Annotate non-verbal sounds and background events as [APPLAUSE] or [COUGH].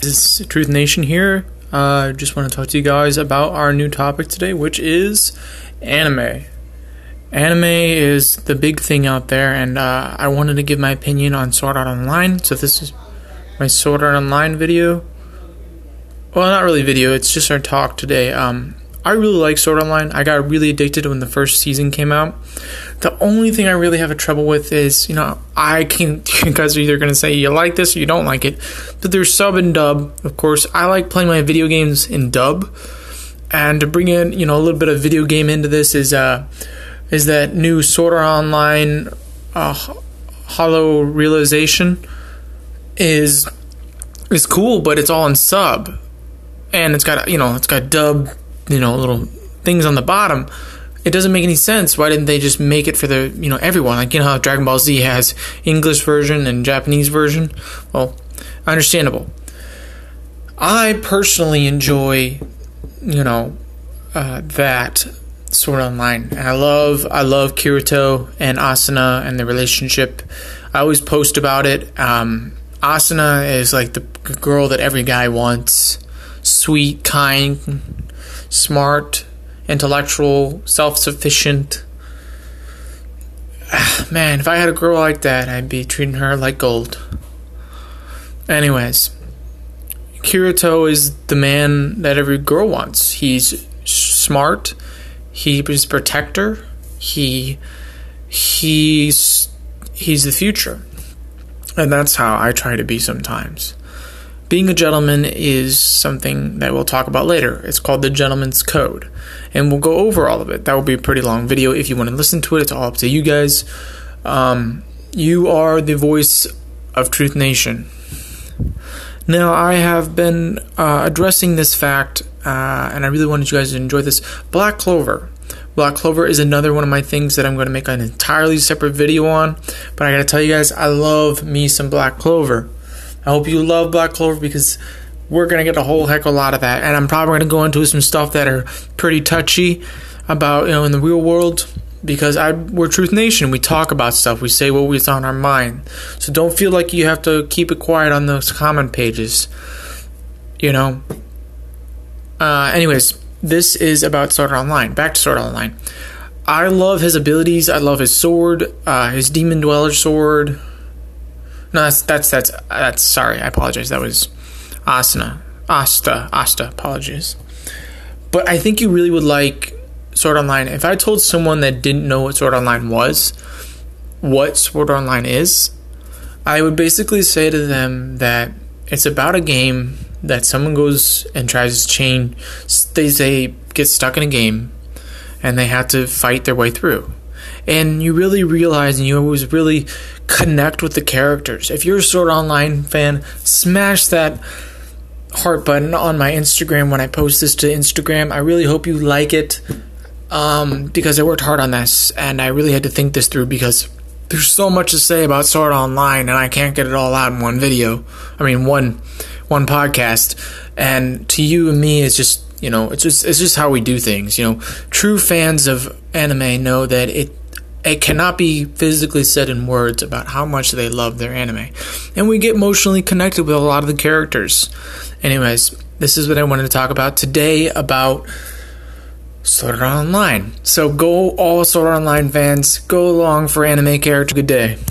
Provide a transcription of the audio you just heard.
This is Truth Nation here. I uh, just want to talk to you guys about our new topic today, which is anime. Anime is the big thing out there, and uh, I wanted to give my opinion on Sword Art Online. So this is my Sword Art Online video. Well, not really video. It's just our talk today. Um, I really like Sword Online. I got really addicted when the first season came out. The only thing I really have a trouble with is, you know, I can [LAUGHS] you guys are either gonna say you like this or you don't like it. But there's sub and dub, of course. I like playing my video games in dub. And to bring in, you know, a little bit of video game into this is uh is that new Sword Art Online uh, Hollow Realization is is cool, but it's all in sub. And it's got you know, it's got dub you know little things on the bottom it doesn't make any sense. Why didn't they just make it for the you know everyone? Like you know how dragon ball z has english version and japanese version? Well understandable. I personally enjoy you know uh, that Sword Online. And i love i love kirito and asuna and the relationship. I always post about it. Um, asuna is like the girl that every guy wants. Sweet kind smart, intellectual, self sufficient. Ah, man, if I had a girl like that, I'd be treating her like gold. Anyways, Kirito is the man that every girl wants. He's smart. He's protector. He he's he's the future. And that's how I try to be sometimes. Being a gentleman is something that we'll talk about later. It's called the Gentleman's Code. And we'll go over all of it. That will be a pretty long video. If you want to listen to it, it's all up to you guys. Um, you are the voice of Truth Nation. Now, I have been uh, addressing this fact, uh, and I really wanted you guys to enjoy this. Black Clover. Black Clover is another one of my things that I'm going to make an entirely separate video on. But I got to tell you guys, I love me some Black Clover. I hope you love Black Clover because we're gonna get a whole heck of a lot of that, and I'm probably gonna go into some stuff that are pretty touchy about you know in the real world because I we're Truth Nation. We talk about stuff. We say what what's on our mind. So don't feel like you have to keep it quiet on those comment pages. You know. Uh, anyways, this is about Sword Online. Back to Sword Online. I love his abilities. I love his sword, uh, his Demon Dweller sword. No, that's that's that's that's sorry. I apologize. That was Asuna, Asta, Asta. Apologies. But I think you really would like Sword Online. If I told someone that didn't know what Sword Online was, what Sword Online is, I would basically say to them that it's about a game that someone goes and tries to change. They say get stuck in a game, and they have to fight their way through and you really realize and you always really connect with the characters. If you're a Sword Online fan, smash that heart button on my Instagram when I post this to Instagram. I really hope you like it um, because I worked hard on this and I really had to think this through because there's so much to say about Sword Online and I can't get it all out in one video. I mean, one one podcast. And to you and me, it's just you know, it's just it's just how we do things. You know, true fans of anime know that it it cannot be physically said in words about how much they love their anime. And we get emotionally connected with a lot of the characters. Anyways, this is what I wanted to talk about today about Sword Art Online. So go all Sword Art Online fans, go along for anime character good day.